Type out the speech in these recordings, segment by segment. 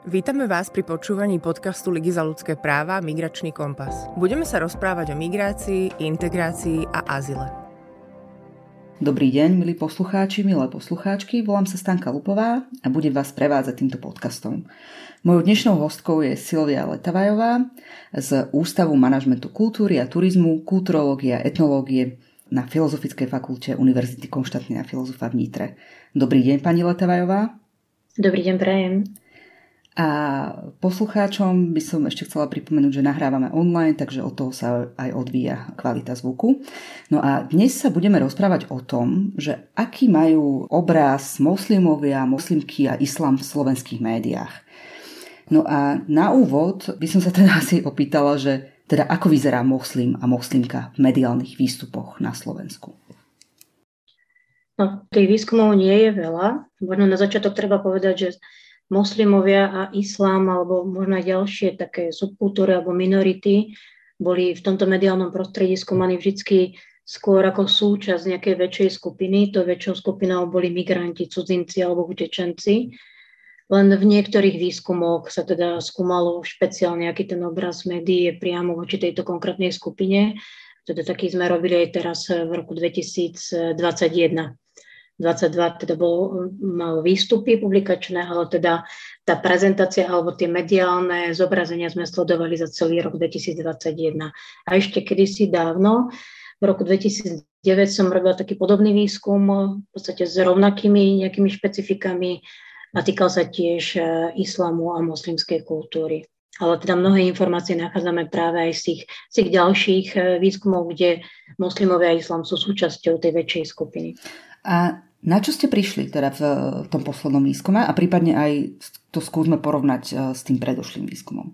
Vítame vás pri počúvaní podcastu Ligy za ľudské práva Migračný kompas. Budeme sa rozprávať o migrácii, integrácii a azile. Dobrý deň, milí poslucháči, milé poslucháčky. Volám sa Stanka Lupová a budem vás prevádzať týmto podcastom. Mojou dnešnou hostkou je Silvia Letavajová z Ústavu manažmentu kultúry a turizmu, kulturológie a etnológie na Filozofickej fakulte Univerzity Konštantína Filozofa v Nitre. Dobrý deň, pani Letavajová. Dobrý deň, prajem. A poslucháčom by som ešte chcela pripomenúť, že nahrávame online, takže od toho sa aj odvíja kvalita zvuku. No a dnes sa budeme rozprávať o tom, že aký majú obraz moslimovia, moslimky a islám v slovenských médiách. No a na úvod by som sa teda asi opýtala, že teda ako vyzerá moslim a moslimka v mediálnych výstupoch na Slovensku. No, tých výskumov nie je veľa. Možno na začiatok treba povedať, že moslimovia a islám alebo možno aj ďalšie také subkultúry alebo minority boli v tomto mediálnom prostredí skúmaní vždy skôr ako súčasť nejakej väčšej skupiny. To väčšou skupinou boli migranti, cudzinci alebo utečenci. Len v niektorých výskumoch sa teda skúmalo špeciálne, aký ten obraz médií je priamo voči tejto konkrétnej skupine. Teda taký sme robili aj teraz v roku 2021. 22 teda bolo, malo výstupy publikačné, ale teda tá prezentácia alebo tie mediálne zobrazenia sme sledovali za celý rok 2021. A ešte kedysi dávno, v roku 2009 som robila taký podobný výskum v podstate s rovnakými nejakými špecifikami a týkal sa tiež e, islamu a moslimskej kultúry. Ale teda mnohé informácie nachádzame práve aj z tých, z tých ďalších e, výskumov, kde moslimovia a islam sú súčasťou tej väčšej skupiny. A na čo ste prišli teda v, tom poslednom výskume a prípadne aj to skúsme porovnať e, s tým predošlým výskumom?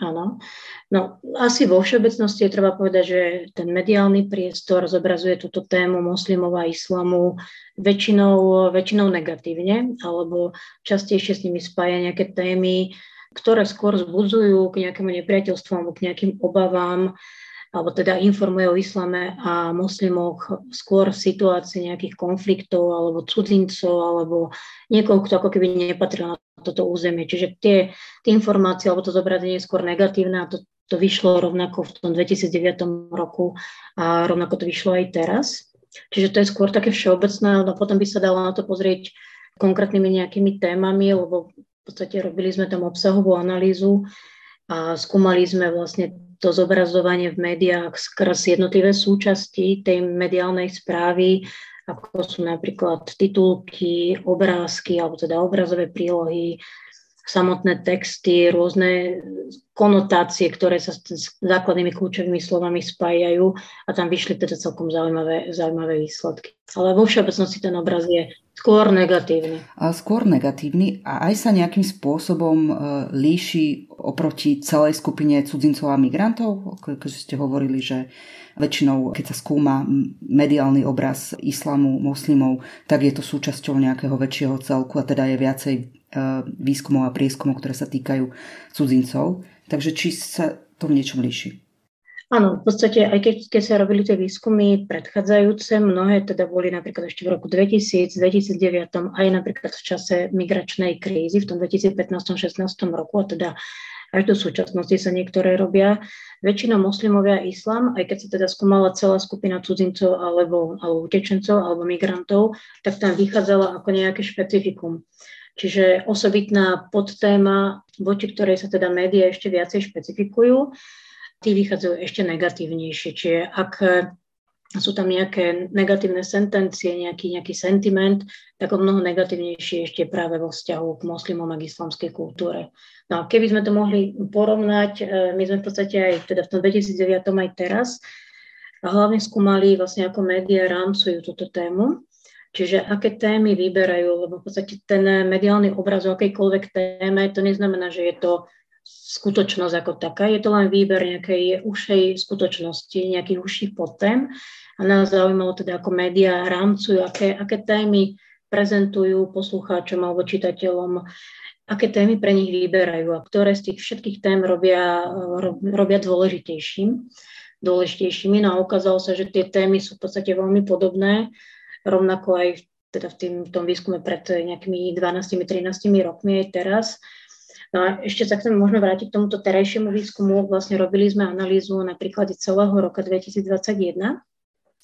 Áno. No asi vo všeobecnosti je treba povedať, že ten mediálny priestor zobrazuje túto tému moslimov a islamu väčšinou, väčšinou negatívne, alebo častejšie s nimi spája nejaké témy, ktoré skôr zbudzujú k nejakému nepriateľstvu alebo k nejakým obavám, alebo teda informuje o islame a moslimoch skôr v situácii nejakých konfliktov alebo cudzincov alebo niekoho, kto ako keby nepatril na toto územie. Čiže tie, tie informácie alebo to zobrazenie je skôr negatívne a to, to vyšlo rovnako v tom 2009 roku a rovnako to vyšlo aj teraz. Čiže to je skôr také všeobecné, no potom by sa dalo na to pozrieť konkrétnymi nejakými témami, lebo v podstate robili sme tam obsahovú analýzu a skúmali sme vlastne to zobrazovanie v médiách skrz jednotlivé súčasti tej mediálnej správy, ako sú napríklad titulky, obrázky alebo teda obrazové prílohy, samotné texty, rôzne konotácie, ktoré sa s základnými kľúčovými slovami spájajú a tam vyšli teda celkom zaujímavé, zaujímavé výsledky. Ale vo všeobecnosti ten obraz je skôr negatívny. A skôr negatívny a aj sa nejakým spôsobom e, líši oproti celej skupine cudzincov a migrantov? Keďže ste hovorili, že väčšinou, keď sa skúma mediálny obraz islamu, moslimov, tak je to súčasťou nejakého väčšieho celku a teda je viacej Eh, výskumov a prieskumov, ktoré sa týkajú cudzincov. Takže či sa to v niečom líši? Áno, v podstate aj keď, keď sa robili tie výskumy predchádzajúce, mnohé teda boli napríklad ešte v roku 2000, 2009, aj napríklad v čase migračnej krízy v tom 2015-16 roku, a teda až do súčasnosti sa niektoré robia. Väčšinou moslimovia islám, aj keď sa teda skúmala celá skupina cudzincov alebo, alebo utečencov alebo migrantov, tak tam vychádzala ako nejaké špecifikum. Čiže osobitná podtéma, voči ktorej sa teda médiá ešte viacej špecifikujú, tí vychádzajú ešte negatívnejšie. Čiže ak sú tam nejaké negatívne sentencie, nejaký, nejaký sentiment, tak o mnoho negatívnejšie ešte práve vo vzťahu k moslimom a k islamskej kultúre. No a keby sme to mohli porovnať, e, my sme v podstate aj teda v tom 2009 aj teraz hlavne skúmali vlastne ako médiá rámcujú túto tému Čiže aké témy vyberajú, lebo v podstate ten mediálny obraz o akejkoľvek téme, to neznamená, že je to skutočnosť ako taká, je to len výber nejakej ušej skutočnosti, nejakých užších podtém. A nás zaujímalo teda, ako médiá rámcujú, aké, aké témy prezentujú poslucháčom alebo čitateľom, aké témy pre nich vyberajú a ktoré z tých všetkých tém robia, robia dôležitejším, dôležitejšími. No a ukázalo sa, že tie témy sú v podstate veľmi podobné rovnako aj teda v, tým, v tom výskume pred nejakými 12-13 rokmi aj teraz. No a ešte sa chcem možno vrátiť k tomuto terajšiemu výskumu. Vlastne robili sme analýzu na príklade celého roka 2021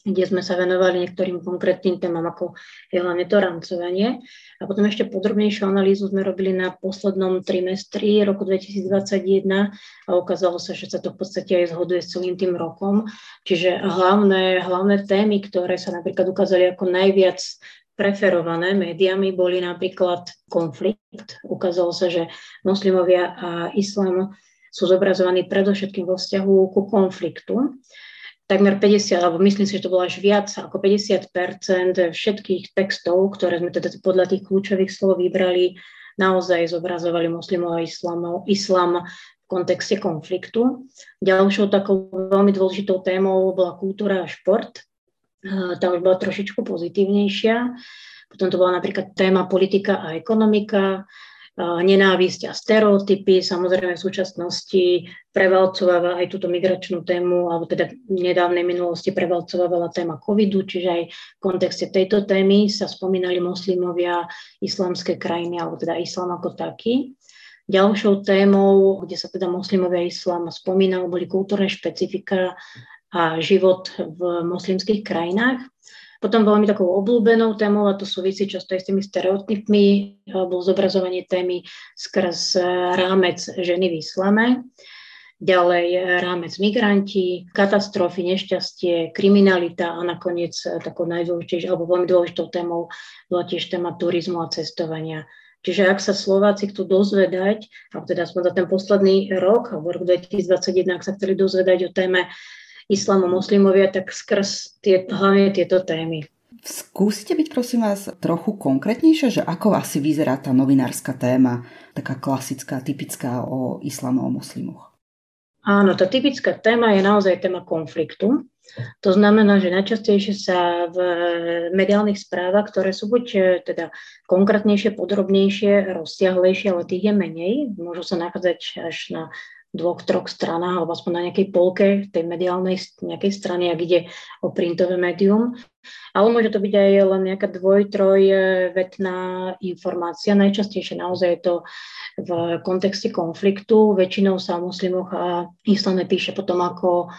kde sme sa venovali niektorým konkrétnym témam, ako je hlavne to rancovanie. A potom ešte podrobnejšiu analýzu sme robili na poslednom trimestri roku 2021 a ukázalo sa, že sa to v podstate aj zhoduje s celým tým rokom. Čiže hlavné, hlavné témy, ktoré sa napríklad ukázali ako najviac preferované médiami, boli napríklad konflikt. Ukázalo sa, že moslimovia a islám sú zobrazovaní predovšetkým vo vzťahu ku konfliktu takmer 50, alebo myslím si, že to bolo až viac ako 50% všetkých textov, ktoré sme teda podľa tých kľúčových slov vybrali, naozaj zobrazovali moslimov a islam v kontexte konfliktu. Ďalšou takou veľmi dôležitou témou bola kultúra a šport. Tá už bola trošičku pozitívnejšia. Potom to bola napríklad téma politika a ekonomika, nenávisť a stereotypy. Samozrejme v súčasnosti prevalcováva aj túto migračnú tému, alebo teda v nedávnej minulosti prevalcovávala téma covidu, čiže aj v kontexte tejto témy sa spomínali moslimovia, islamské krajiny, alebo teda islam ako taký. Ďalšou témou, kde sa teda moslimovia islám spomínal, boli kultúrne špecifika a život v moslimských krajinách. Potom veľmi takou obľúbenou témou, a to súvisí často aj s tými stereotypmi, bol zobrazovanie témy skrz rámec ženy v islame, ďalej rámec migranti, katastrofy, nešťastie, kriminalita a nakoniec takou najdôležitejšou alebo veľmi dôležitou témou bola tiež téma turizmu a cestovania. Čiže ak sa Slováci chcú dozvedať, alebo teda aspoň za ten posledný rok, alebo rok 2021, ak sa chceli dozvedať o téme islamo moslimovia, tak skrz tie, hlavne tieto témy. Skúsite byť prosím vás trochu konkrétnejšie, že ako asi vyzerá tá novinárska téma, taká klasická, typická o islamo o moslimoch? Áno, tá typická téma je naozaj téma konfliktu. To znamená, že najčastejšie sa v mediálnych správach, ktoré sú buď e, teda konkrétnejšie, podrobnejšie, rozsiahlejšie, ale tých je menej, môžu sa nachádzať až na dvoch, troch stranách, alebo aspoň na nejakej polke tej mediálnej nejakej strany, ak ide o printové médium. Ale môže to byť aj len nejaká dvoj, troj e, vetná informácia. Najčastejšie naozaj je to v kontexte konfliktu. Väčšinou sa o muslimoch a islame píše potom ako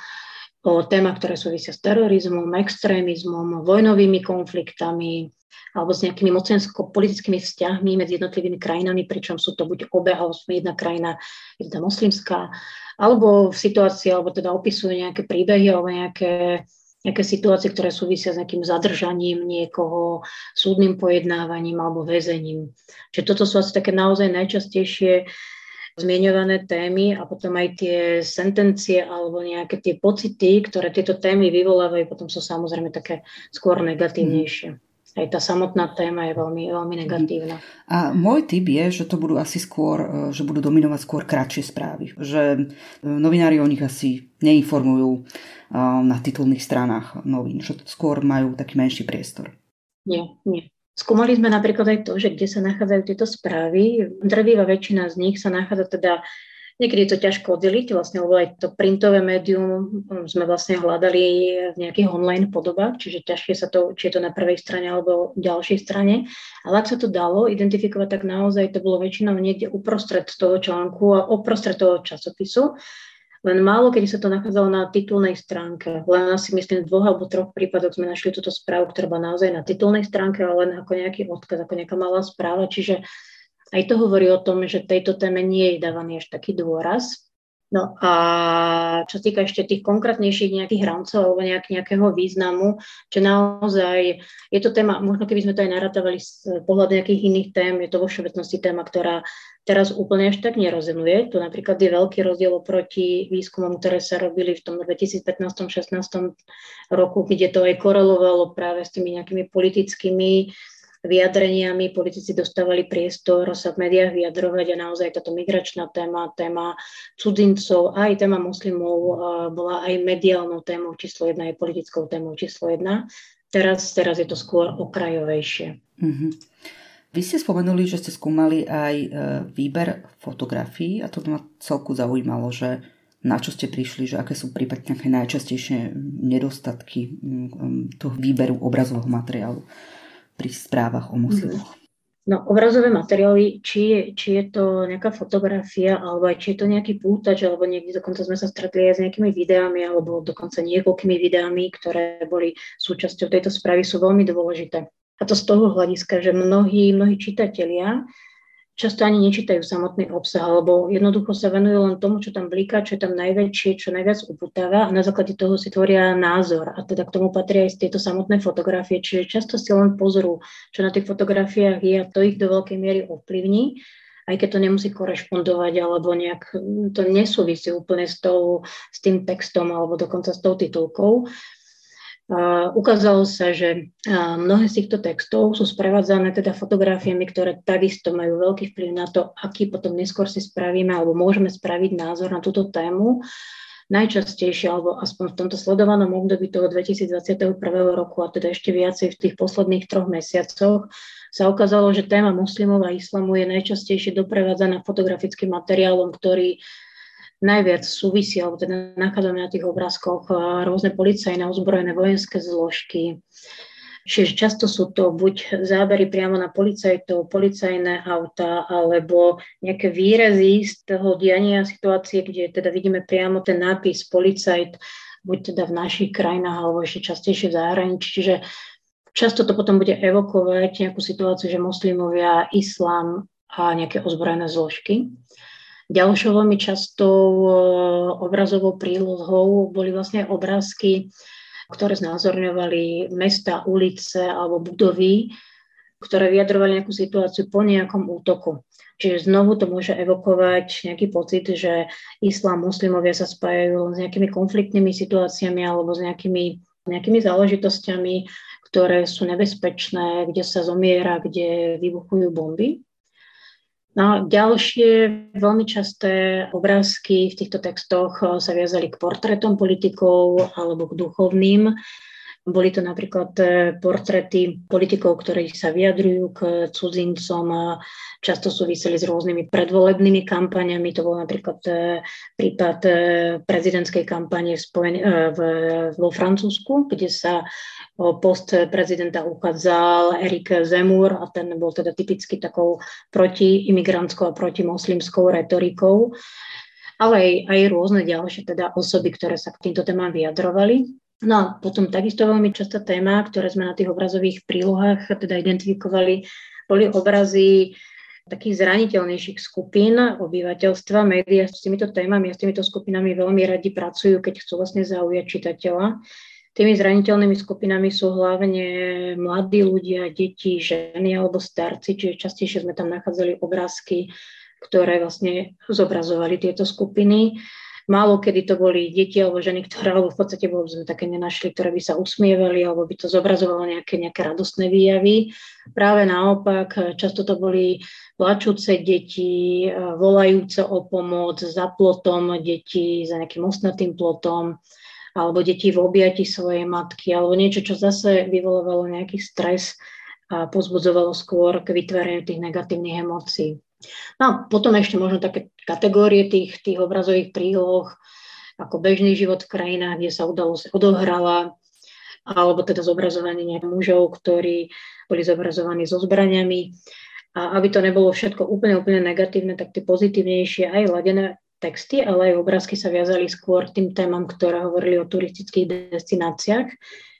o témach, ktoré súvisia s terorizmom, extrémizmom, vojnovými konfliktami, alebo s nejakými mocensko-politickými vzťahmi medzi jednotlivými krajinami, pričom sú to buď obe, alebo jedna krajina, jedna moslimská, alebo v situácii, alebo teda opisujú nejaké príbehy, alebo nejaké, nejaké situácie, ktoré súvisia s nejakým zadržaním niekoho, súdnym pojednávaním alebo väzením. Čiže toto sú asi také naozaj najčastejšie zmieňované témy a potom aj tie sentencie alebo nejaké tie pocity, ktoré tieto témy vyvolávajú, potom sú samozrejme také skôr negatívnejšie. Mm aj tá samotná téma je veľmi, veľmi mhm. negatívna. A môj tip je, že to budú asi skôr, e, že budú dominovať skôr kratšie správy. Že e, novinári o nich asi neinformujú e, na titulných stranách novín, že skôr majú taký menší priestor. Nie, nie. Skúmali sme napríklad aj to, že kde sa nachádzajú tieto správy. Drvivá väčšina z nich sa nachádza teda Niekedy je to ťažko oddeliť, vlastne, lebo aj to printové médium um, sme vlastne hľadali v nejakých online podobách, čiže ťažké sa to, či je to na prvej strane alebo ďalšej strane. Ale ak sa to dalo identifikovať, tak naozaj to bolo väčšinou niekde uprostred toho článku a uprostred toho časopisu. Len málo, kedy sa to nachádzalo na titulnej stránke. Len asi myslím v dvoch alebo troch prípadoch sme našli túto správu, ktorá bola naozaj na titulnej stránke, ale len ako nejaký odkaz, ako nejaká malá správa. Čiže aj to hovorí o tom, že tejto téme nie je dávaný až taký dôraz. No a čo týka ešte tých konkrétnejších nejakých rámcov alebo nejak, nejakého významu, že naozaj je to téma, možno keby sme to aj naratávali z pohľadu nejakých iných tém, je to vo všeobecnosti téma, ktorá teraz úplne až tak nerozenuje. Tu napríklad je veľký rozdiel oproti výskumom, ktoré sa robili v tom 2015-16 roku, kde to aj korelovalo práve s tými nejakými politickými vyjadreniami politici dostávali priestor sa v médiách vyjadrovať a naozaj táto migračná téma, téma cudzincov aj téma muslimov bola aj mediálnou témou číslo jedna, aj politickou témou číslo jedna. Teraz, teraz je to skôr okrajovejšie. Mm-hmm. Vy ste spomenuli, že ste skúmali aj e, výber fotografií a to ma celku zaujímalo, že na čo ste prišli, že aké sú prípadne nejaké najčastejšie nedostatky toho výberu obrazového materiálu pri správach o muslimoch? No, obrazové materiály, či či je to nejaká fotografia, alebo aj či je to nejaký pútač, alebo niekde dokonca sme sa stretli aj s nejakými videami, alebo dokonca niekoľkými videami, ktoré boli súčasťou tejto správy, sú veľmi dôležité. A to z toho hľadiska, že mnohí, mnohí čitatelia často ani nečítajú samotný obsah, alebo jednoducho sa venujú len tomu, čo tam bliká, čo je tam najväčšie, čo najviac uputáva a na základe toho si tvoria názor. A teda k tomu patria aj tieto samotné fotografie, čiže často si len pozorú, čo na tých fotografiách je a to ich do veľkej miery ovplyvní aj keď to nemusí korešpondovať alebo nejak to nesúvisí úplne s, tou, s tým textom alebo dokonca s tou titulkou. Ukázalo sa, že mnohé z týchto textov sú sprevádzané teda fotografiami, ktoré takisto majú veľký vplyv na to, aký potom neskôr si spravíme alebo môžeme spraviť názor na túto tému. Najčastejšie, alebo aspoň v tomto sledovanom období toho 2021 roku a teda ešte viacej v tých posledných troch mesiacoch, sa ukázalo, že téma muslimov a islamu je najčastejšie doprevádzaná fotografickým materiálom, ktorý najviac súvisí, alebo teda nachádzame na tých obrázkoch rôzne policajné, ozbrojené vojenské zložky. Čiže často sú to buď zábery priamo na policajtov, policajné auta, alebo nejaké výrazy z toho diania situácie, kde teda vidíme priamo ten nápis policajt, buď teda v našich krajinách, alebo ešte častejšie v zahraničí. Čiže často to potom bude evokovať nejakú situáciu, že moslimovia, islám a nejaké ozbrojené zložky. Ďalšou veľmi častou e, obrazovou prílohou boli vlastne obrázky, ktoré znázorňovali mesta, ulice alebo budovy, ktoré vyjadrovali nejakú situáciu po nejakom útoku. Čiže znovu to môže evokovať nejaký pocit, že islám, muslimovia sa spájajú s nejakými konfliktnými situáciami alebo s nejakými, nejakými záležitosťami, ktoré sú nebezpečné, kde sa zomiera, kde vybuchujú bomby. No, ďalšie veľmi časté obrázky v týchto textoch eh, sa viazali k portretom politikov alebo k duchovným. Boli to napríklad eh, portrety politikov, ktorí sa vyjadrujú k cudzincom, často súviseli s rôznymi predvolebnými kampaniami. To bol napríklad eh, prípad prezidentskej kampane vo Francúzsku, kde sa post prezidenta uchádzal Erik Zemur a ten bol teda typicky takou protiimigrantskou a protimoslimskou retorikou, ale aj, aj rôzne ďalšie teda osoby, ktoré sa k týmto témam vyjadrovali. No a potom takisto veľmi častá téma, ktoré sme na tých obrazových prílohách teda identifikovali, boli obrazy takých zraniteľnejších skupín obyvateľstva. Média s týmito témami a s týmito skupinami veľmi radi pracujú, keď chcú vlastne zaujať čitateľa. Tými zraniteľnými skupinami sú hlavne mladí ľudia, deti, ženy alebo starci, čiže častejšie sme tam nachádzali obrázky, ktoré vlastne zobrazovali tieto skupiny. Málo kedy to boli deti alebo ženy, ktoré, alebo v podstate bolo sme také nenašli, ktoré by sa usmievali alebo by to zobrazovalo nejaké, nejaké radostné výjavy. Práve naopak, často to boli plačúce deti, volajúce o pomoc za plotom deti, za nejakým ostnatým plotom alebo deti v objati svojej matky, alebo niečo, čo zase vyvolovalo nejaký stres a pozbudzovalo skôr k vytváraniu tých negatívnych emócií. No a potom ešte možno také kategórie tých, tých obrazových príloh, ako bežný život v krajinách, kde sa udalosť odohrala, alebo teda zobrazovanie mužov, ktorí boli zobrazovaní so zbraniami. A aby to nebolo všetko úplne, úplne negatívne, tak tie pozitívnejšie aj ladené texty, ale aj obrázky sa viazali skôr tým témam, ktoré hovorili o turistických destináciách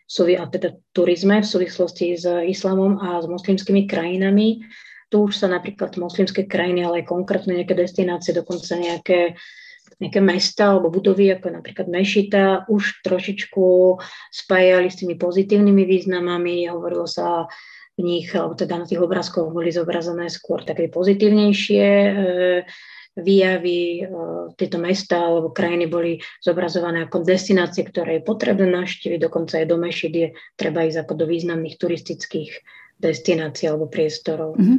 a teda turizme v súvislosti s islamom a s moslimskými krajinami. Tu už sa napríklad moslimské krajiny, ale aj konkrétne nejaké destinácie, dokonca nejaké, nejaké mesta alebo budovy, ako napríklad Mešita, už trošičku spájali s tými pozitívnymi významami. Hovorilo sa v nich, alebo teda na tých obrázkoch boli zobrazené skôr také pozitívnejšie e, výjavy, e, tieto mesta alebo krajiny boli zobrazované ako destinácie, ktoré je potrebné navštíviť, dokonca aj do Mešid je treba ísť ako do významných turistických destinácií alebo priestorov. Mm-hmm.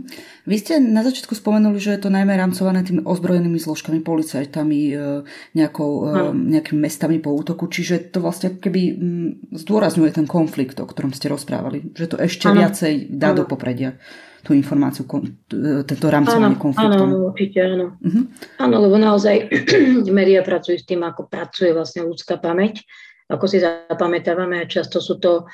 Vy ste na začiatku spomenuli, že je to najmä rámcované tými ozbrojenými zložkami, policajtami, e, nejakou, no. nejakými mestami po útoku, čiže to vlastne keby zdôrazňuje ten konflikt, o ktorom ste rozprávali, že to ešte ano. viacej dá ano. do popredia tú informáciu, tento rámcovanie konfliktu. Áno, určite áno. Uh-huh. Áno, lebo naozaj médiá pracujú s tým, ako pracuje vlastne ľudská pamäť, ako si zapamätávame a často sú to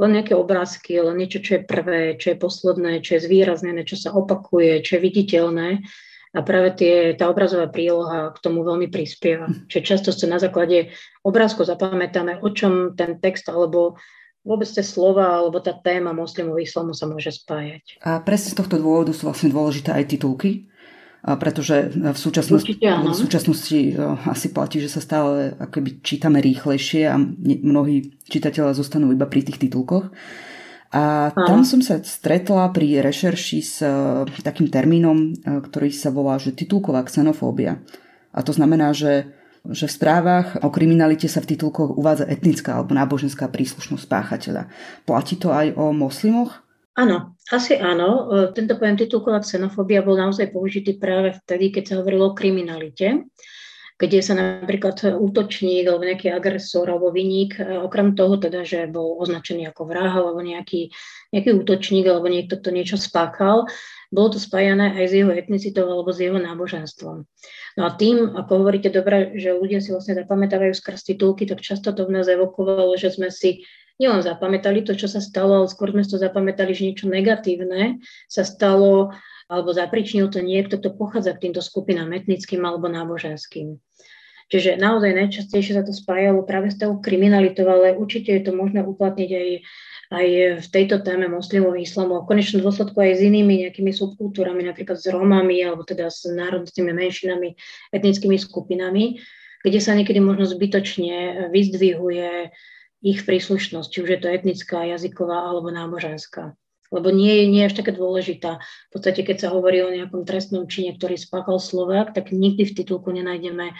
len nejaké obrázky, len niečo, čo je prvé, čo je posledné, čo je zvýraznené, čo sa opakuje, čo je viditeľné. A práve tie, tá obrazová príloha k tomu veľmi prispieva. Čiže často sa na základe obrázku zapamätáme, o čom ten text alebo vôbec tie slova alebo tá téma moslimov islamu sa môže spájať. A presne z tohto dôvodu sú vlastne dôležité aj titulky, pretože v súčasnosti, Určite, v súčasnosti e, asi platí, že sa stále akoby čítame rýchlejšie a mnohí čitatelia zostanú iba pri tých titulkoch. A tam som sa stretla pri rešerši s e, takým termínom, e, ktorý sa volá, že titulková xenofóbia. A to znamená, že, že v správach o kriminalite sa v titulkoch uvádza etnická alebo náboženská príslušnosť páchateľa. Platí to aj o moslimoch? Áno, asi áno. E, tento pojem titulková xenofóbia bol naozaj použitý práve vtedy, keď sa hovorilo o kriminalite, kde sa napríklad útočník alebo nejaký agresor alebo vyník, e, okrem toho teda, že bol označený ako vrah alebo nejaký, nejaký útočník alebo niekto to niečo spáchal, bolo to spájané aj s jeho etnicitou alebo s jeho náboženstvom. No a tým, ako hovoríte dobre, že ľudia si vlastne zapamätávajú skrz titulky, tak často to v nás evokovalo, že sme si nielen zapamätali to, čo sa stalo, ale skôr sme to zapamätali, že niečo negatívne sa stalo alebo zapričnil to niekto, kto pochádza k týmto skupinám etnickým alebo náboženským. Čiže naozaj najčastejšie sa to spájalo práve s tou kriminalitou, ale určite je to možné uplatniť aj, aj v tejto téme moslimov islamu a v konečnom dôsledku aj s inými nejakými subkultúrami, napríklad s Rómami alebo teda s národnými menšinami, etnickými skupinami, kde sa niekedy možno zbytočne vyzdvihuje ich príslušnosť, či už je to etnická, jazyková alebo náboženská. Lebo nie, nie je až také dôležitá. V podstate, keď sa hovorí o nejakom trestnom čine, ktorý spáchal Slovák, tak nikdy v titulku nenájdeme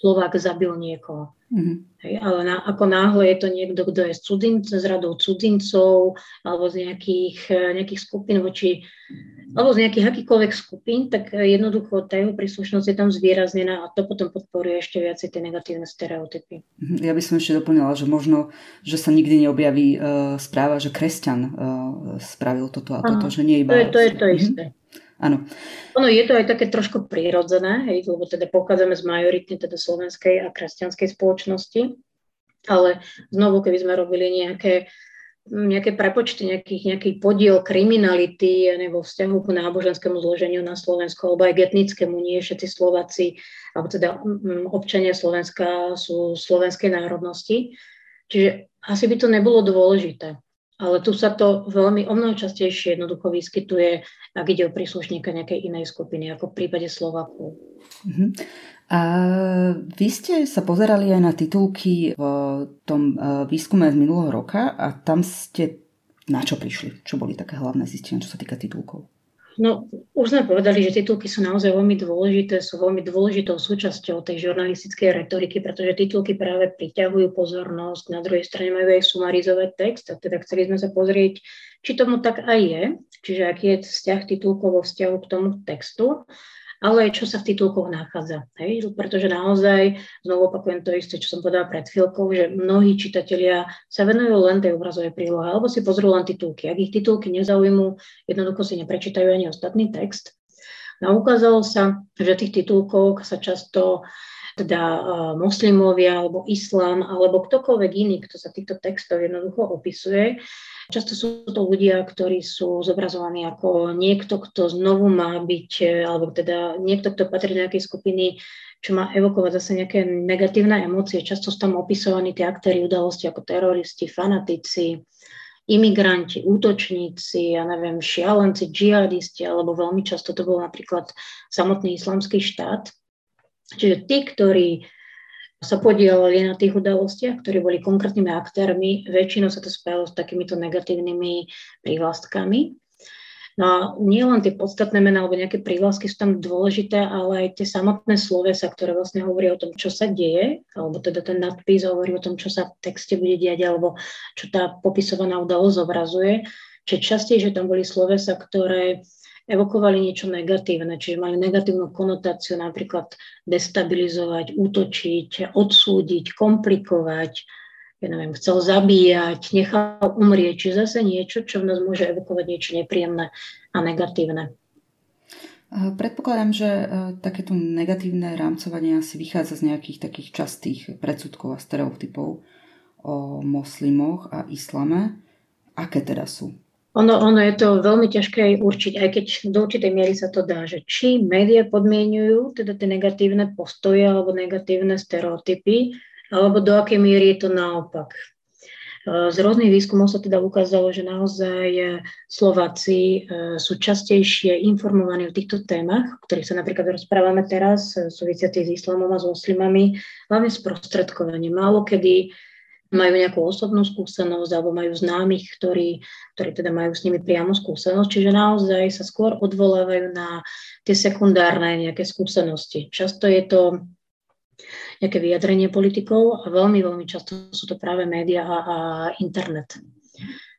Slovák zabil niekoho. Mm-hmm. Hej, ale na, ako náhle je to niekto, kto je z, cudzin, z radou cudzincov alebo z nejakých, eh, nejakých skupín voči, alebo z nejakých akýkoľvek skupín, tak jednoducho tá jeho príslušnosť je tam zvýraznená a to potom podporuje ešte viacej tie negatívne stereotypy. Mhm. Ja by som ešte doplnila, že možno, že sa nikdy neobjaví uh, správa, že kresťan uh, spravil toto a toto, že nie iba... To je to, je to isté. Áno. Ono je to aj také trošku prirodzené, hej, lebo teda pochádzame z majoritne teda slovenskej a kresťanskej spoločnosti, ale znovu, keby sme robili nejaké, nejaké prepočty, nejaký, nejaký podiel kriminality nebo vzťahu k náboženskému zloženiu na Slovensku, alebo aj k etnickému, nie všetci Slováci, alebo teda občania Slovenska sú slovenskej národnosti. Čiže asi by to nebolo dôležité. Ale tu sa to veľmi o mnoho častejšie jednoducho vyskytuje, ak ide o príslušníka nejakej inej skupiny, ako v prípade Slovaku. Uh-huh. A vy ste sa pozerali aj na titulky v tom e, výskume z minulého roka a tam ste na čo prišli? Čo boli také hlavné zistenia, čo sa týka titulkov? No, už sme povedali, že titulky sú naozaj veľmi dôležité, sú veľmi dôležitou súčasťou tej žurnalistickej retoriky, pretože titulky práve priťahujú pozornosť, na druhej strane majú aj sumarizovať text, a teda chceli sme sa pozrieť, či tomu tak aj je, čiže aký je vzťah titulkov vo vzťahu k tomu textu ale aj čo sa v titulkoch nachádza. Hej? Pretože naozaj, znovu opakujem to isté, čo som povedala pred chvíľkou, že mnohí čitatelia sa venujú len tej obrazovej prílohe, alebo si pozrú len titulky. Ak ich titulky nezaujímu, jednoducho si neprečítajú ani ostatný text. No ukázalo sa, že v tých titulkoch sa často teda uh, moslimovia alebo islám alebo ktokoľvek iný, kto sa týchto textov jednoducho opisuje, Často sú to ľudia, ktorí sú zobrazovaní ako niekto, kto znovu má byť, e, alebo teda niekto, kto patrí do nejakej skupiny, čo má evokovať zase nejaké negatívne emócie. Často sú tam opisovaní tie aktéry udalosti ako teroristi, fanatici, imigranti, útočníci, ja neviem, šialenci, džihadisti, alebo veľmi často to bol napríklad samotný islamský štát. Čiže tí, ktorí sa podielali na tých udalostiach, ktorí boli konkrétnymi aktérmi. Väčšinou sa to spájalo s takýmito negatívnymi prívlastkami. No a nie len tie podstatné mená alebo nejaké prívlastky sú tam dôležité, ale aj tie samotné slovesa, ktoré vlastne hovoria o tom, čo sa deje, alebo teda ten nadpis hovorí o tom, čo sa v texte bude diať, alebo čo tá popisovaná udalosť zobrazuje. Čiže častejšie tam boli slovesa, ktoré evokovali niečo negatívne, čiže mali negatívnu konotáciu, napríklad destabilizovať, útočiť, odsúdiť, komplikovať, ja neviem, chcel zabíjať, nechal umrieť, čiže zase niečo, čo v nás môže evokovať niečo nepríjemné a negatívne. Predpokladám, že e, takéto negatívne rámcovanie asi vychádza z nejakých takých častých predsudkov a stereotypov o moslimoch a islame. Aké teda sú? Ono, ono je to veľmi ťažké určiť, aj keď do určitej miery sa to dá, že či médiá podmienujú teda tie negatívne postoje alebo negatívne stereotypy, alebo do akej miery je to naopak. Z rôznych výskumov sa teda ukázalo, že naozaj Slováci e, sú častejšie informovaní o týchto témach, o ktorých sa napríklad rozprávame teraz, e, súvisiaci s islamom a s muslimami, hlavne sprostredkovanie. Málo kedy majú nejakú osobnú skúsenosť alebo majú známych, ktorí, ktorí teda majú s nimi priamo skúsenosť. Čiže naozaj sa skôr odvolávajú na tie sekundárne nejaké skúsenosti. Často je to nejaké vyjadrenie politikov a veľmi, veľmi často sú to práve médiá a, a internet.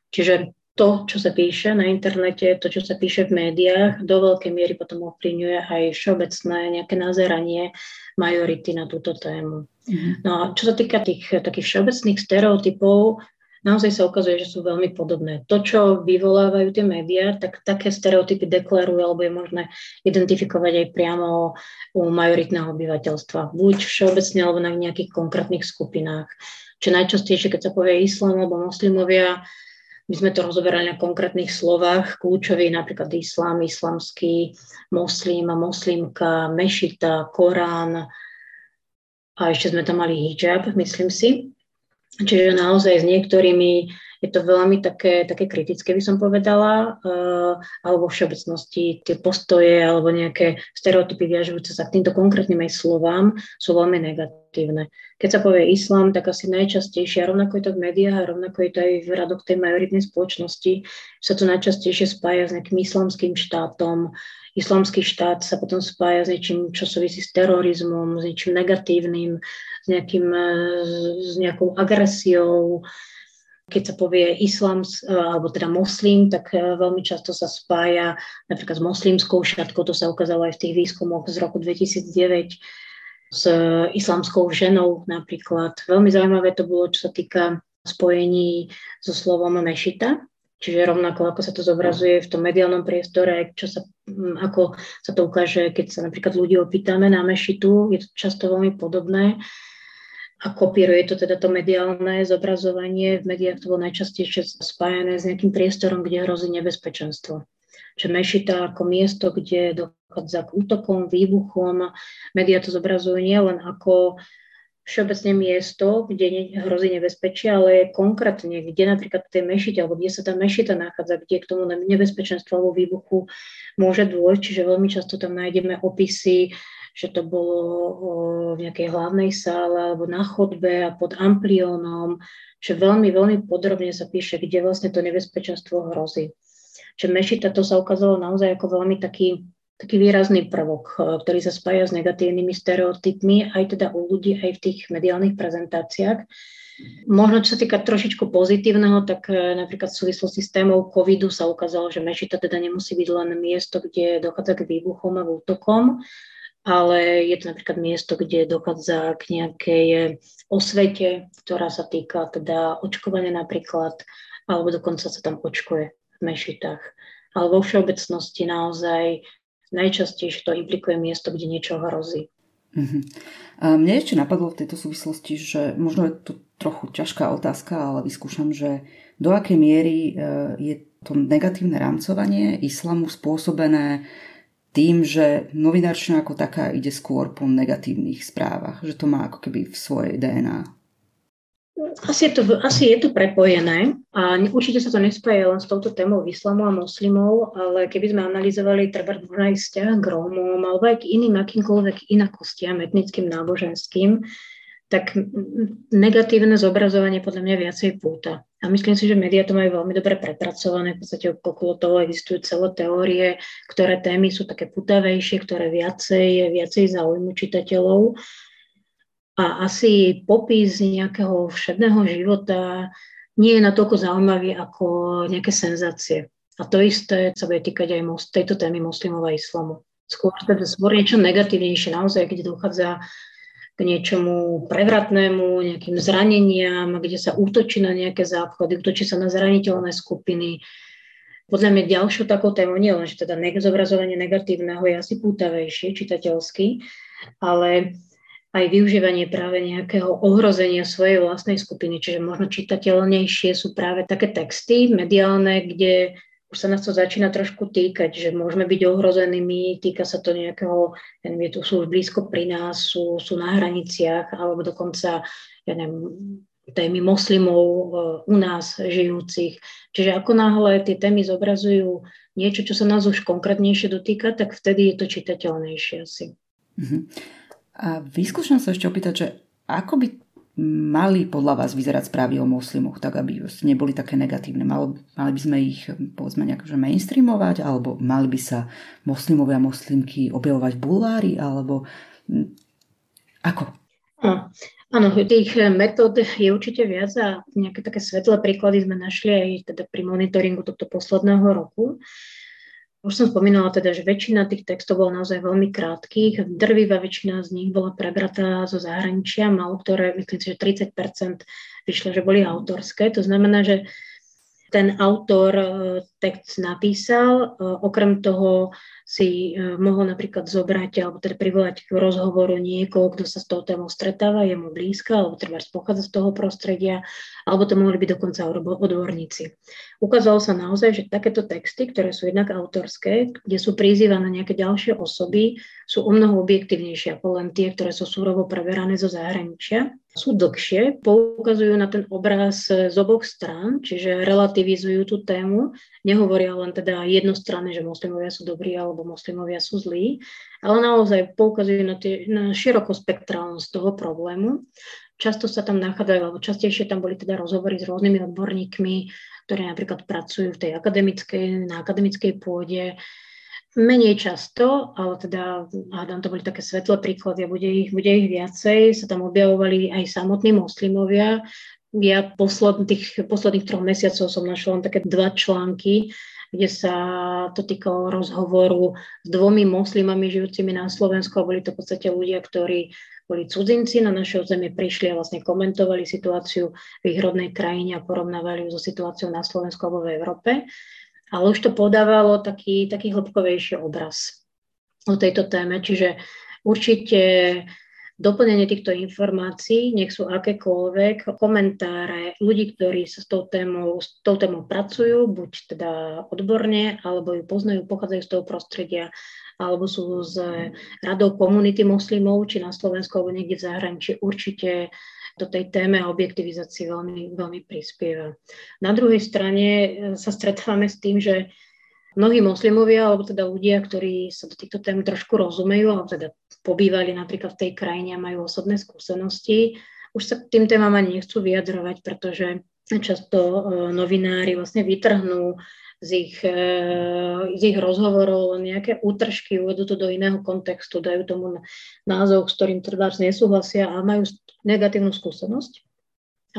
Čiže to, čo sa píše na internete, to, čo sa píše v médiách, do veľkej miery potom ovplyvňuje aj všeobecné nejaké nazeranie majority na túto tému. Mm-hmm. No a čo sa týka tých takých všeobecných stereotypov, naozaj sa ukazuje, že sú veľmi podobné. To, čo vyvolávajú tie médiá, tak také stereotypy deklarujú alebo je možné identifikovať aj priamo u majoritného obyvateľstva. Buď všeobecne alebo na nejakých konkrétnych skupinách. Čo najčastejšie, keď sa povie islám alebo moslimovia, my sme to rozoberali na konkrétnych slovách, kľúčový napríklad islám, islamský, moslim moslimka, mešita, Korán a ešte sme tam mali hijab, myslím si. Čiže naozaj s niektorými je to veľmi také, také kritické, by som povedala, uh, alebo v všeobecnosti tie postoje alebo nejaké stereotypy viažujúce sa k týmto konkrétnym aj slovám sú veľmi negatívne. Keď sa povie islám, tak asi najčastejšie, a rovnako je to v médiách a rovnako je to aj v radoch tej majoritnej spoločnosti, sa to najčastejšie spája s nejakým islamským štátom, islamský štát sa potom spája s niečím, čo súvisí s terorizmom, s niečím negatívnym, s, nejakým, s nejakou agresiou, keď sa povie islám e, alebo teda moslim, tak e, veľmi často sa spája napríklad s moslimskou šatkou, to sa ukázalo aj v tých výskumoch z roku 2009, s islamskou ženou napríklad. Veľmi zaujímavé to bolo, čo sa týka spojení so slovom mešita, čiže rovnako ako sa to zobrazuje v tom mediálnom priestore, čo sa, ako sa to ukáže, keď sa napríklad ľudí opýtame na mešitu, je to často veľmi podobné a kopíruje to teda to mediálne zobrazovanie. V médiách to bolo najčastejšie spájané s nejakým priestorom, kde hrozí nebezpečenstvo. Čiže Mešita ako miesto, kde dochádza k útokom, výbuchom. Média to zobrazujú nielen ako všeobecne miesto, kde hrozí nebezpečie, ale konkrétne, kde napríklad tej mešite, alebo kde sa tá mešita nachádza, kde k tomu nebezpečenstvu alebo výbuchu môže dôjsť. Čiže veľmi často tam nájdeme opisy že to bolo v nejakej hlavnej sále alebo na chodbe a pod ampliónom, že veľmi, veľmi podrobne sa píše, kde vlastne to nebezpečenstvo hrozí. Čiže mešita to sa ukázalo naozaj ako veľmi taký, taký výrazný prvok, ktorý sa spája s negatívnymi stereotypmi aj teda u ľudí, aj v tých mediálnych prezentáciách. Možno čo sa týka trošičku pozitívneho, tak e, napríklad v súvislosti s témou covidu sa ukázalo, že mešita teda nemusí byť len miesto, kde dochádza k výbuchom a útokom, ale je to napríklad miesto, kde dochádza k nejakej osvete, ktorá sa týka teda očkovania napríklad, alebo dokonca sa tam očkuje v mešitách. Ale vo všeobecnosti naozaj najčastejšie to implikuje miesto, kde niečo hrozí. Uh-huh. A mne ešte napadlo v tejto súvislosti, že možno je to trochu ťažká otázka, ale vyskúšam, že do akej miery e, je to negatívne rámcovanie islamu spôsobené tým, že novinárčina ako taká ide skôr po negatívnych správach, že to má ako keby v svojej DNA. Asi je, to, asi je to prepojené a určite sa to nespája len s touto témou islamu a moslimov, ale keby sme analyzovali treba možno aj vzťah k Rómom alebo aj k iným akýmkoľvek inakostiam, etnickým, náboženským, tak negatívne zobrazovanie podľa mňa viacej púta. A myslím si, že médiá to majú veľmi dobre prepracované. V podstate okolo toho existujú celé teórie, ktoré témy sú také putavejšie, ktoré viacej, viacej zaujímu čitateľov. A asi popis nejakého všedného života nie je natoľko zaujímavý ako nejaké senzácie. A to isté sa bude týkať aj tejto témy moslimov a islamu. Skôr, teda, skôr niečo negatívnejšie, naozaj, keď dochádza niečomu prevratnému, nejakým zraneniam, kde sa útočí na nejaké záchody, útočí sa na zraniteľné skupiny. Podľa mňa ďalšou takou témou nie len, že teda zobrazovanie negatívneho je asi pútavejšie čitateľsky, ale aj využívanie práve nejakého ohrozenia svojej vlastnej skupiny, čiže možno čitateľnejšie sú práve také texty mediálne, kde už sa nás to začína trošku týkať, že môžeme byť ohrozenými, týka sa to nejakého, ja neviem, tu sú už blízko pri nás, sú, sú na hraniciach, alebo dokonca, ja neviem, témy moslimov e, u nás žijúcich. Čiže ako náhle tie témy zobrazujú niečo, čo sa nás už konkrétnejšie dotýka, tak vtedy je to čitateľnejšie asi. Uh-huh. A vyskúšam sa ešte opýtať, že ako by mali podľa vás vyzerať správy o moslimoch, tak aby neboli také negatívne? Mali, mali by sme ich, povedzme, nejak že mainstreamovať, alebo mali by sa moslimovia a moslimky objavovať v bulári, alebo ako? Áno, tých metód je určite viac a nejaké také svetlé príklady sme našli aj teda pri monitoringu tohto posledného roku. Už som spomínala teda, že väčšina tých textov bola naozaj veľmi krátkých. Drvivá väčšina z nich bola prebratá zo zahraničia, malo ktoré, myslím si, že 30% vyšlo, že boli autorské. To znamená, že ten autor e, text napísal, e, okrem toho si e, mohol napríklad zobrať alebo teda privolať k rozhovoru niekoho, kto sa s tou témou stretáva, je mu blízka, alebo treba pochádza z toho prostredia, alebo to mohli byť dokonca odborníci. Ukázalo sa naozaj, že takéto texty, ktoré sú jednak autorské, kde sú prizývané nejaké ďalšie osoby, sú o mnoho objektívnejšie ako len tie, ktoré sú súrovo preberané zo zahraničia. Sú dlhšie, poukazujú na ten obraz z oboch strán, čiže relativizujú tú tému, nehovoria len teda jednostranne, že moslimovia sú dobrí alebo moslimovia sú zlí, ale naozaj poukazujú na, tie, na širokospektrálnosť toho problému. Často sa tam nachádzajú, alebo častejšie tam boli teda rozhovory s rôznymi odborníkmi, ktorí napríklad pracujú v tej akademickej, na akademickej pôde, Menej často, ale teda hádam, to boli také svetlé príklady a bude ich, bude ich viacej. Sa tam objavovali aj samotní moslimovia. Ja posledných, posledných troch mesiacov som našla len také dva články, kde sa to týkalo rozhovoru s dvomi moslimami žijúcimi na Slovensku a boli to v podstate ľudia, ktorí boli cudzinci, na naše územie prišli a vlastne komentovali situáciu v ich rodnej krajine a porovnávali ju so situáciou na Slovensku alebo v Európe. Ale už to podávalo taký, taký hĺbkovejší obraz o tejto téme, čiže určite doplnenie týchto informácií, nech sú akékoľvek, komentáre ľudí, ktorí sa s tou témou, s tou témou pracujú, buď teda odborne, alebo ju poznajú, pochádzajú z toho prostredia, alebo sú z radou komunity moslimov, či na Slovensku, alebo niekde v zahraničí, určite do tej téme a objektivizácii veľmi, veľmi prispieva. Na druhej strane sa stretávame s tým, že mnohí moslimovia, alebo teda ľudia, ktorí sa do týchto tém trošku rozumejú, alebo teda pobývali napríklad v tej krajine a majú osobné skúsenosti, už sa k tým témam ani nechcú vyjadrovať, pretože často e, novinári vlastne vytrhnú z ich, e, z ich rozhovorov nejaké útržky, uvedú to do iného kontextu, dajú tomu názov, s ktorým teda nesúhlasia a majú negatívnu skúsenosť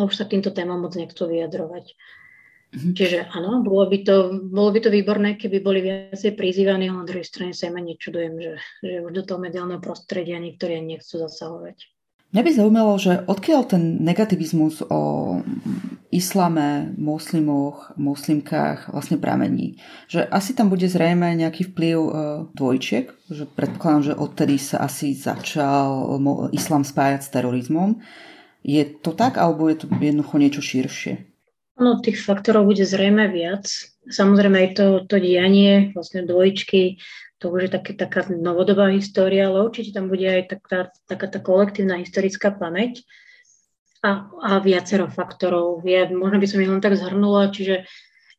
a už sa k týmto témam moc nechcú vyjadrovať. Mm-hmm. Čiže áno, bolo by, to, bolo by to výborné, keby boli viacej prizývaní, ale na druhej strane sa im nečudujem, že, že už do toho mediálneho prostredia niektorí nechcú zasahovať. Mňa by zaujímalo, že odkiaľ ten negativizmus o islame, moslimoch, moslimkách vlastne pramení. Že asi tam bude zrejme nejaký vplyv e, dvojčiek, že predpokladám, že odtedy sa asi začal islam spájať s terorizmom. Je to tak, alebo je to jednoducho niečo širšie? No, tých faktorov bude zrejme viac. Samozrejme aj to, to dianie, vlastne dvojčky, to už je také, taká novodobá história, ale určite tam bude aj taká, taká tá kolektívna historická pamäť a, a viacero faktorov. Ja, možno by som ich len tak zhrnula, čiže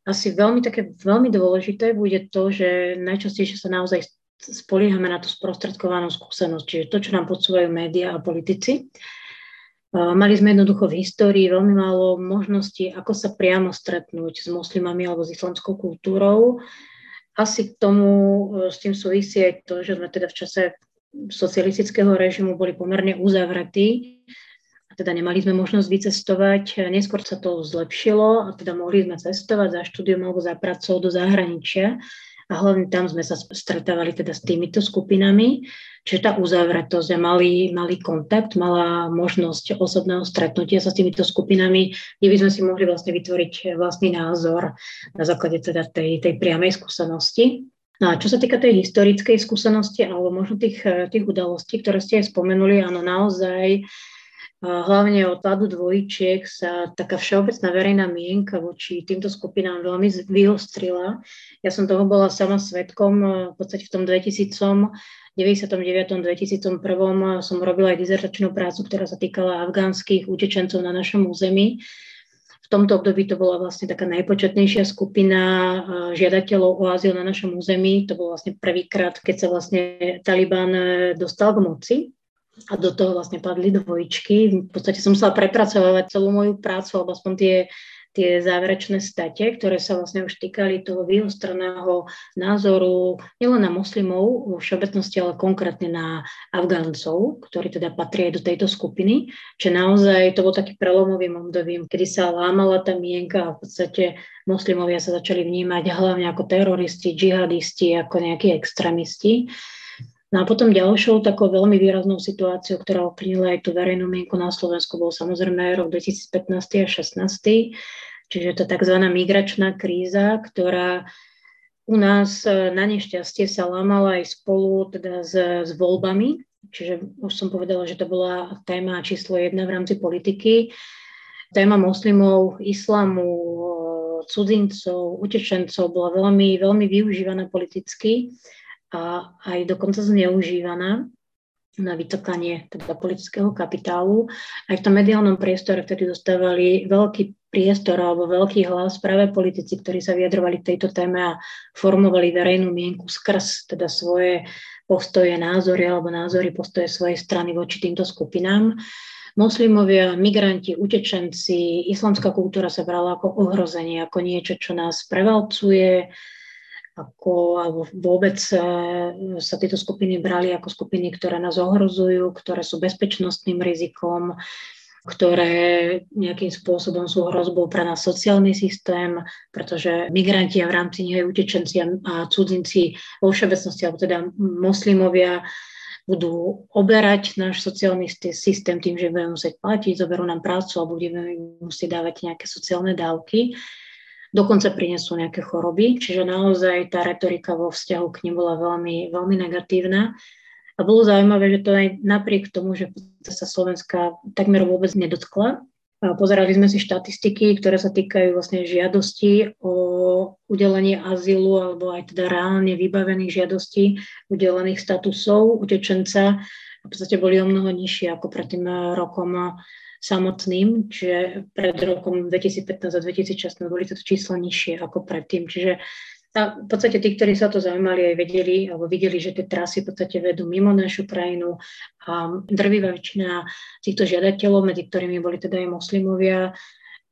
asi veľmi také veľmi dôležité bude to, že najčastejšie sa naozaj spoliehame na tú sprostredkovanú skúsenosť, čiže to, čo nám podsúvajú médiá a politici. Mali sme jednoducho v histórii veľmi málo možností, ako sa priamo stretnúť s moslimami alebo s islamskou kultúrou asi k tomu e, s tým súvisí aj to, že sme teda v čase socialistického režimu boli pomerne uzavretí a teda nemali sme možnosť vycestovať. Neskôr sa to zlepšilo a teda mohli sme cestovať za štúdium alebo za pracou do zahraničia a hlavne tam sme sa stretávali teda s týmito skupinami. Čiže tá uzavretosť a malý, malý kontakt, malá možnosť osobného stretnutia sa s týmito skupinami, kde by sme si mohli vlastne vytvoriť vlastný názor na základe teda tej, tej priamej skúsenosti. No a čo sa týka tej historickej skúsenosti alebo možno tých, tých udalostí, ktoré ste aj spomenuli, áno, naozaj hlavne od pádu dvojčiek sa taká všeobecná verejná mienka voči týmto skupinám veľmi vyostrila. Ja som toho bola sama svetkom v podstate v tom 2000 99. 2001 som robila aj dizertačnú prácu, ktorá sa týkala afgánskych utečencov na našom území. V tomto období to bola vlastne taká najpočetnejšia skupina žiadateľov o azyl na našom území. To bol vlastne prvýkrát, keď sa vlastne Taliban e, dostal k moci a do toho vlastne padli dvojičky. V podstate som musela prepracovať celú moju prácu, alebo aspoň tie tie záverečné state, ktoré sa vlastne už týkali toho vyostreného názoru nielen na moslimov vo všeobecnosti, ale konkrétne na Afgáncov, ktorí teda patria do tejto skupiny. Čiže naozaj to bol taký prelomový obdobím, kedy sa lámala tá mienka a v podstate moslimovia sa začali vnímať hlavne ako teroristi, džihadisti, ako nejakí extrémisti. No a potom ďalšou takou veľmi výraznou situáciou, ktorá ovplyvnila aj tú verejnú mienku na Slovensku, bol samozrejme rok 2015 a 2016, čiže to tzv. migračná kríza, ktorá u nás e, na nešťastie sa lámala aj spolu teda s, s voľbami, čiže už som povedala, že to bola téma číslo jedna v rámci politiky. Téma moslimov, islamu, e, cudzincov, utečencov bola veľmi, veľmi využívaná politicky a aj dokonca zneužívaná na vytokanie teda politického kapitálu. Aj v tom mediálnom priestore vtedy dostávali veľký priestor alebo veľký hlas práve politici, ktorí sa vyjadrovali k tejto téme a formovali verejnú mienku skrz teda svoje postoje, názory alebo názory, postoje svojej strany voči týmto skupinám. Moslimovia, migranti, utečenci, islamská kultúra sa brala ako ohrozenie, ako niečo, čo nás prevalcuje, ako, alebo vôbec e, sa tieto skupiny brali ako skupiny, ktoré nás ohrozujú, ktoré sú bezpečnostným rizikom, ktoré nejakým spôsobom sú hrozbou pre nás sociálny systém, pretože migranti a v rámci nej utečenci a cudzinci vo všeobecnosti, alebo teda moslimovia, budú oberať náš sociálny systém tým, že budeme musieť platiť, zoberú nám prácu alebo budeme musieť dávať nejaké sociálne dávky dokonca prinesú nejaké choroby. Čiže naozaj tá retorika vo vzťahu k nim bola veľmi, veľmi negatívna. A bolo zaujímavé, že to aj napriek tomu, že sa Slovenska takmer vôbec nedotkla. Pozerali sme si štatistiky, ktoré sa týkajú vlastne žiadosti o udelenie azylu alebo aj teda reálne vybavených žiadostí udelených statusov utečenca. V podstate boli o mnoho nižšie ako pred tým rokom samotným, čiže pred rokom 2015 a 2016 boli toto čísla nižšie ako predtým. Čiže a v podstate tí, ktorí sa to zaujímali, aj vedeli alebo videli, že tie trasy v podstate vedú mimo našu krajinu a drvivá väčšina týchto žiadateľov, medzi ktorými boli teda aj moslimovia,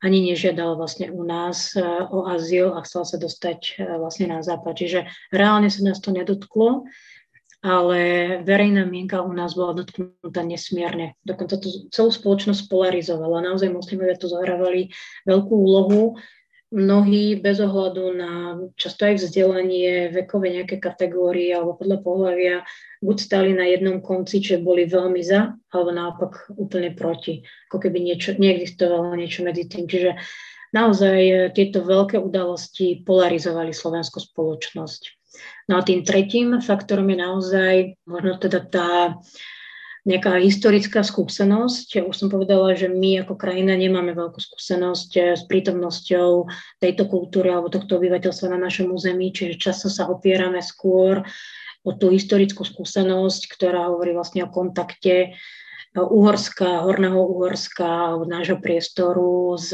ani nežiadal vlastne u nás e, o azyl a chcel sa dostať e, vlastne na západ. Čiže reálne sa nás to nedotklo ale verejná mienka u nás bola dotknutá nesmierne. Dokonca to celú spoločnosť polarizovala. Naozaj moslimovia tu zohrávali veľkú úlohu. Mnohí bez ohľadu na často aj vzdelanie, vekové nejaké kategórie alebo podľa pohľavia buď stali na jednom konci, čo boli veľmi za, alebo naopak úplne proti. Ako keby niečo, neexistovalo niečo medzi tým. Čiže naozaj tieto veľké udalosti polarizovali slovenskú spoločnosť. No a tým tretím faktorom je naozaj možno teda tá nejaká historická skúsenosť. Už som povedala, že my ako krajina nemáme veľkú skúsenosť eh, s prítomnosťou tejto kultúry alebo tohto obyvateľstva na našom území, čiže často sa opierame skôr o tú historickú skúsenosť, ktorá hovorí vlastne o kontakte eh, Uhorska, Horného Uhorska, od nášho priestoru s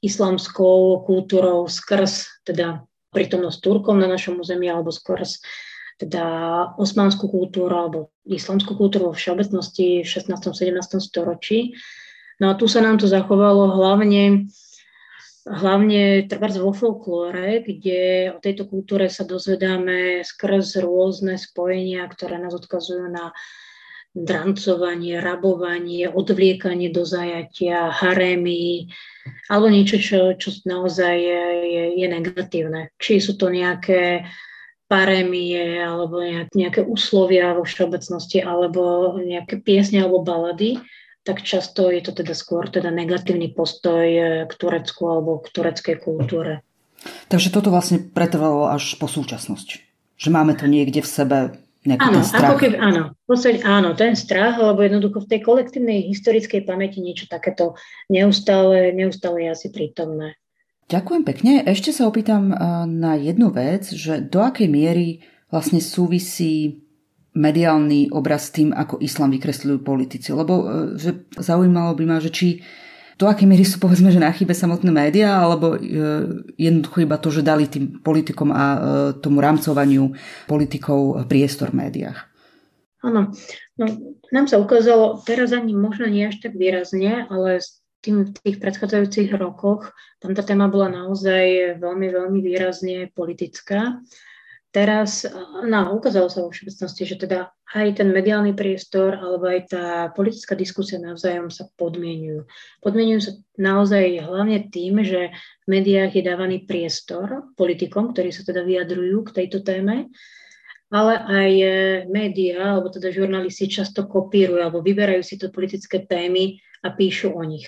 islamskou kultúrou skrz teda prítomnosť Turkom na našom území alebo skôr teda osmanskú kultúru alebo islamskú kultúru vo všeobecnosti v 16. 17. storočí. No a tu sa nám to zachovalo hlavne hlavne trebárs vo folklóre, kde o tejto kultúre sa dozvedáme skrz rôzne spojenia, ktoré nás odkazujú na drancovanie, rabovanie, odvliekanie do zajatia, harémy, alebo niečo, čo, čo naozaj je, je, je negatívne. Či sú to nejaké parémie alebo nejaké úslovia vo všeobecnosti alebo nejaké piesne alebo balady, tak často je to teda skôr teda negatívny postoj k Turecku alebo k tureckej kultúre. Takže toto vlastne pretrvalo až po súčasnosť. Že máme to niekde v sebe áno. Ako keby, áno, v podstate áno, ten strach, lebo jednoducho v tej kolektívnej historickej pamäti niečo takéto neustále, neustále je asi prítomné. Ďakujem pekne. Ešte sa opýtam na jednu vec, že do akej miery vlastne súvisí mediálny obraz s tým, ako islám vykresľujú politici. Lebo e, že zaujímalo by ma, že či do akej miery sú povedzme, že na chybe samotné médiá, alebo e, jednoducho iba to, že dali tým politikom a e, tomu rámcovaniu politikov priestor v médiách. Áno, no, nám sa ukázalo, teraz ani možno nie až tak výrazne, ale tým, v tých predchádzajúcich rokoch tam tá téma bola naozaj veľmi, veľmi výrazne politická. Teraz no, ukázalo sa vo všeobecnosti, že teda aj ten mediálny priestor alebo aj tá politická diskusia navzájom sa podmienujú. Podmienujú sa naozaj hlavne tým, že v médiách je dávaný priestor politikom, ktorí sa teda vyjadrujú k tejto téme, ale aj e, médiá, alebo teda žurnalisti často kopírujú alebo vyberajú si to politické témy a píšu o nich.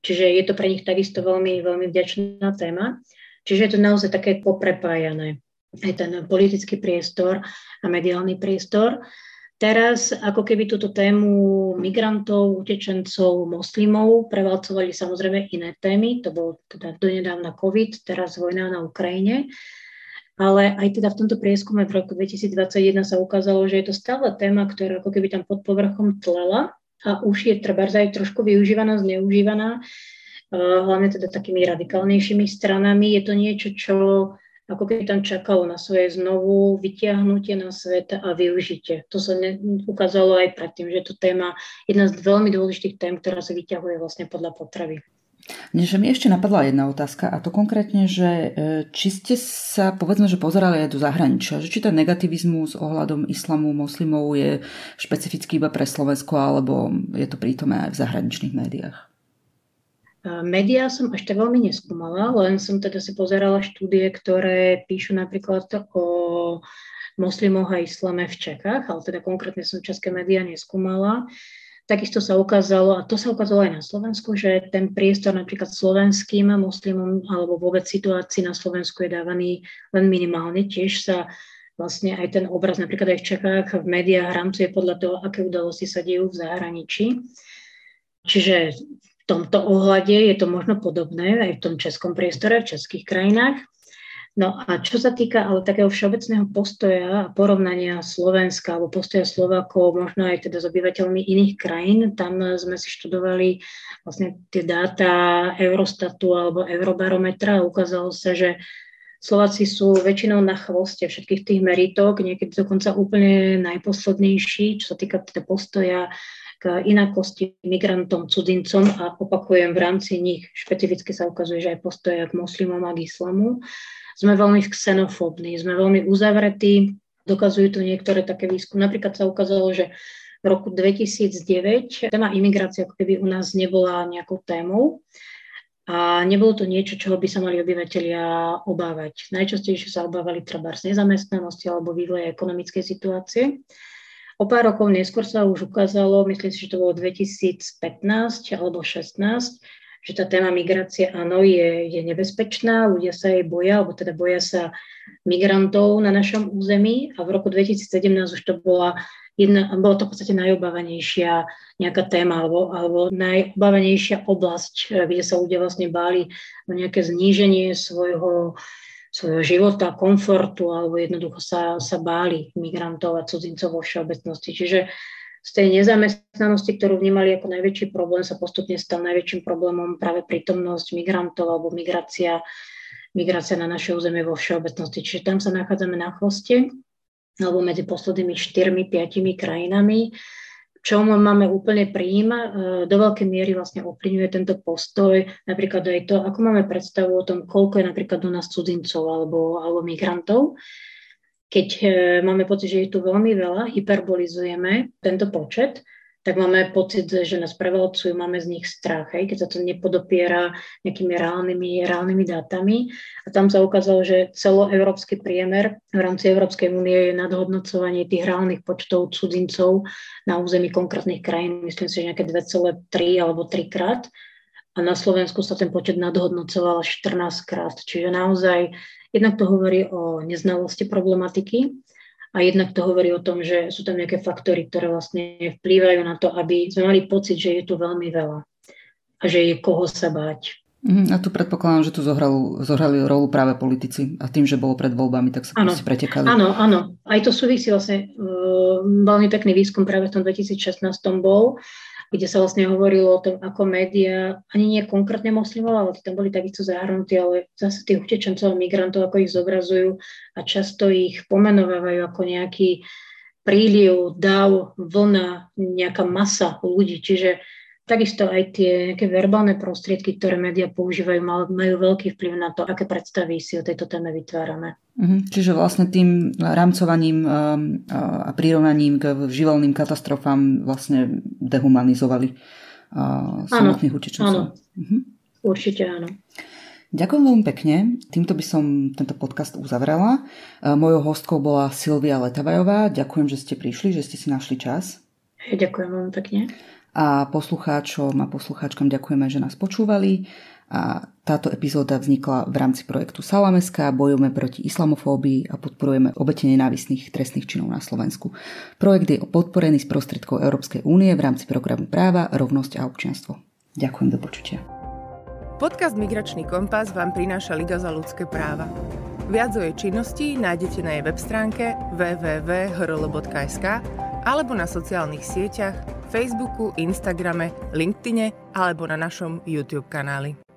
Čiže je to pre nich takisto veľmi, veľmi vďačná téma. Čiže je to naozaj také poprepájané aj ten politický priestor a mediálny priestor. Teraz ako keby túto tému migrantov, utečencov, moslimov prevalcovali samozrejme iné témy, to bol teda donedávna COVID, teraz vojna na Ukrajine, ale aj teda v tomto prieskume v roku 2021 sa ukázalo, že je to stále téma, ktorá ako keby tam pod povrchom tlela a už je treba aj trošku využívaná, zneužívaná, hlavne teda takými radikálnejšími stranami. Je to niečo, čo ako keby tam čakalo na svoje znovu vytiahnutie na svet a využitie. To sa ne, ukázalo aj predtým, že to téma, jedna z veľmi dôležitých tém, ktorá sa vyťahuje vlastne podľa potreby. Že mi ešte napadla jedna otázka a to konkrétne, že e, či ste sa povedzme, že pozerali aj do zahraničia, že či ten negativizmus ohľadom islamu, moslimov je špecifický iba pre Slovensko alebo je to prítomné aj v zahraničných médiách? Média som až tak veľmi neskúmala, len som teda si pozerala štúdie, ktoré píšu napríklad o moslimoch a islame v Čechách, ale teda konkrétne som české médiá neskúmala. Takisto sa ukázalo, a to sa ukázalo aj na Slovensku, že ten priestor napríklad slovenským moslimom alebo vôbec situácii na Slovensku je dávaný len minimálne. Tiež sa vlastne aj ten obraz napríklad aj v Čechách v médiách rámcuje podľa toho, aké udalosti sa dejú v zahraničí. Čiže tomto ohľade je to možno podobné aj v tom českom priestore, v českých krajinách. No a čo sa týka ale takého všeobecného postoja a porovnania Slovenska alebo postoja Slovákov, možno aj teda s obyvateľmi iných krajín, tam sme si študovali vlastne tie dáta Eurostatu alebo Eurobarometra a ukázalo sa, že Slováci sú väčšinou na chvoste všetkých tých meritok, niekedy dokonca úplne najposlednejší, čo sa týka teda postoja k inakosti migrantom, cudzincom a opakujem, v rámci nich špecificky sa ukazuje, že aj postoje k moslimom a k islamu. Sme veľmi xenofóbni, sme veľmi uzavretí, dokazujú tu niektoré také výskumy. Napríklad sa ukázalo, že v roku 2009 téma imigrácia ako keby u nás nebola nejakou témou a nebolo to niečo, čoho by sa mali obyvateľia obávať. Najčastejšie sa obávali treba z nezamestnanosti alebo vývoja ekonomickej situácie. O pár rokov neskôr sa už ukázalo, myslím si, že to bolo 2015 alebo 16, že tá téma migrácie áno je, je nebezpečná, ľudia sa jej boja, alebo teda boja sa migrantov na našom území a v roku 2017 už to bola jedna, bolo to v podstate najobávanejšia nejaká téma alebo, alebo najobávanejšia oblasť, kde sa ľudia vlastne báli o nejaké zníženie svojho svojho života, komfortu alebo jednoducho sa, sa báli migrantov a cudzincov vo všeobecnosti. Čiže z tej nezamestnanosti, ktorú vnímali ako najväčší problém, sa postupne stal najväčším problémom práve prítomnosť migrantov alebo migrácia, migrácia na naše územie vo všeobecnosti. Čiže tam sa nachádzame na chvoste alebo medzi poslednými 4-5 krajinami čom máme úplne príjma, e, do veľkej miery vlastne ovplyvňuje tento postoj, napríklad aj to, ako máme predstavu o tom, koľko je napríklad u nás cudzincov alebo, alebo migrantov. Keď e, máme pocit, že je tu veľmi veľa, hyperbolizujeme tento počet, tak máme pocit, že nás prevalcujú, máme z nich strach, hej, keď sa to nepodopiera nejakými reálnymi, reálnymi dátami. A tam sa ukázalo, že celoeurópsky priemer v rámci Európskej únie je nadhodnocovanie tých reálnych počtov cudzincov na území konkrétnych krajín, myslím si, že nejaké 2,3 alebo 3 krát. A na Slovensku sa ten počet nadhodnocoval 14 krát. Čiže naozaj Jednak to hovorí o neznalosti problematiky a jednak to hovorí o tom, že sú tam nejaké faktory, ktoré vlastne vplývajú na to, aby sme mali pocit, že je tu veľmi veľa a že je koho sa báť. Mhm, a tu predpokladám, že tu zohrali, zohrali rolu práve politici a tým, že bolo pred voľbami, tak sa ano. pretekali. Áno, áno. Aj to súvisí vlastne, uh, veľmi pekný výskum práve v tom 2016 bol, kde sa vlastne hovorilo o tom, ako médiá, ani nie konkrétne moslimov, ale tam boli takisto zahrnutí, ale zase tých utečencov a migrantov, ako ich zobrazujú a často ich pomenovávajú ako nejaký príliv, dav, vlna, nejaká masa ľudí. Čiže Takisto aj tie nejaké verbálne prostriedky, ktoré médiá používajú, majú veľký vplyv na to, aké predstavy si o tejto téme vytvárame. Mhm, čiže vlastne tým rámcovaním um, a prirovnaním k živelným katastrofám vlastne dehumanizovali uh, samotných utečencov. Áno, mhm. určite áno. Ďakujem veľmi pekne. Týmto by som tento podcast uzavrela. Uh, mojou hostkou bola Silvia Letavajová. Ďakujem, že ste prišli, že ste si našli čas. Ďakujem veľmi pekne a poslucháčom a poslucháčkom ďakujeme, že nás počúvali. A táto epizóda vznikla v rámci projektu Salameska, bojujeme proti islamofóbii a podporujeme obete nenávistných trestných činov na Slovensku. Projekt je podporený z prostriedkov Európskej únie v rámci programu Práva, rovnosť a občianstvo. Ďakujem, do počutia. Podcast Migračný kompas vám prináša Liga za ľudské práva. Viac o jej činnosti nájdete na jej web stránke www.hrl.sk alebo na sociálnych sieťach Facebooku, Instagrame, LinkedIne alebo na našom YouTube kanáli.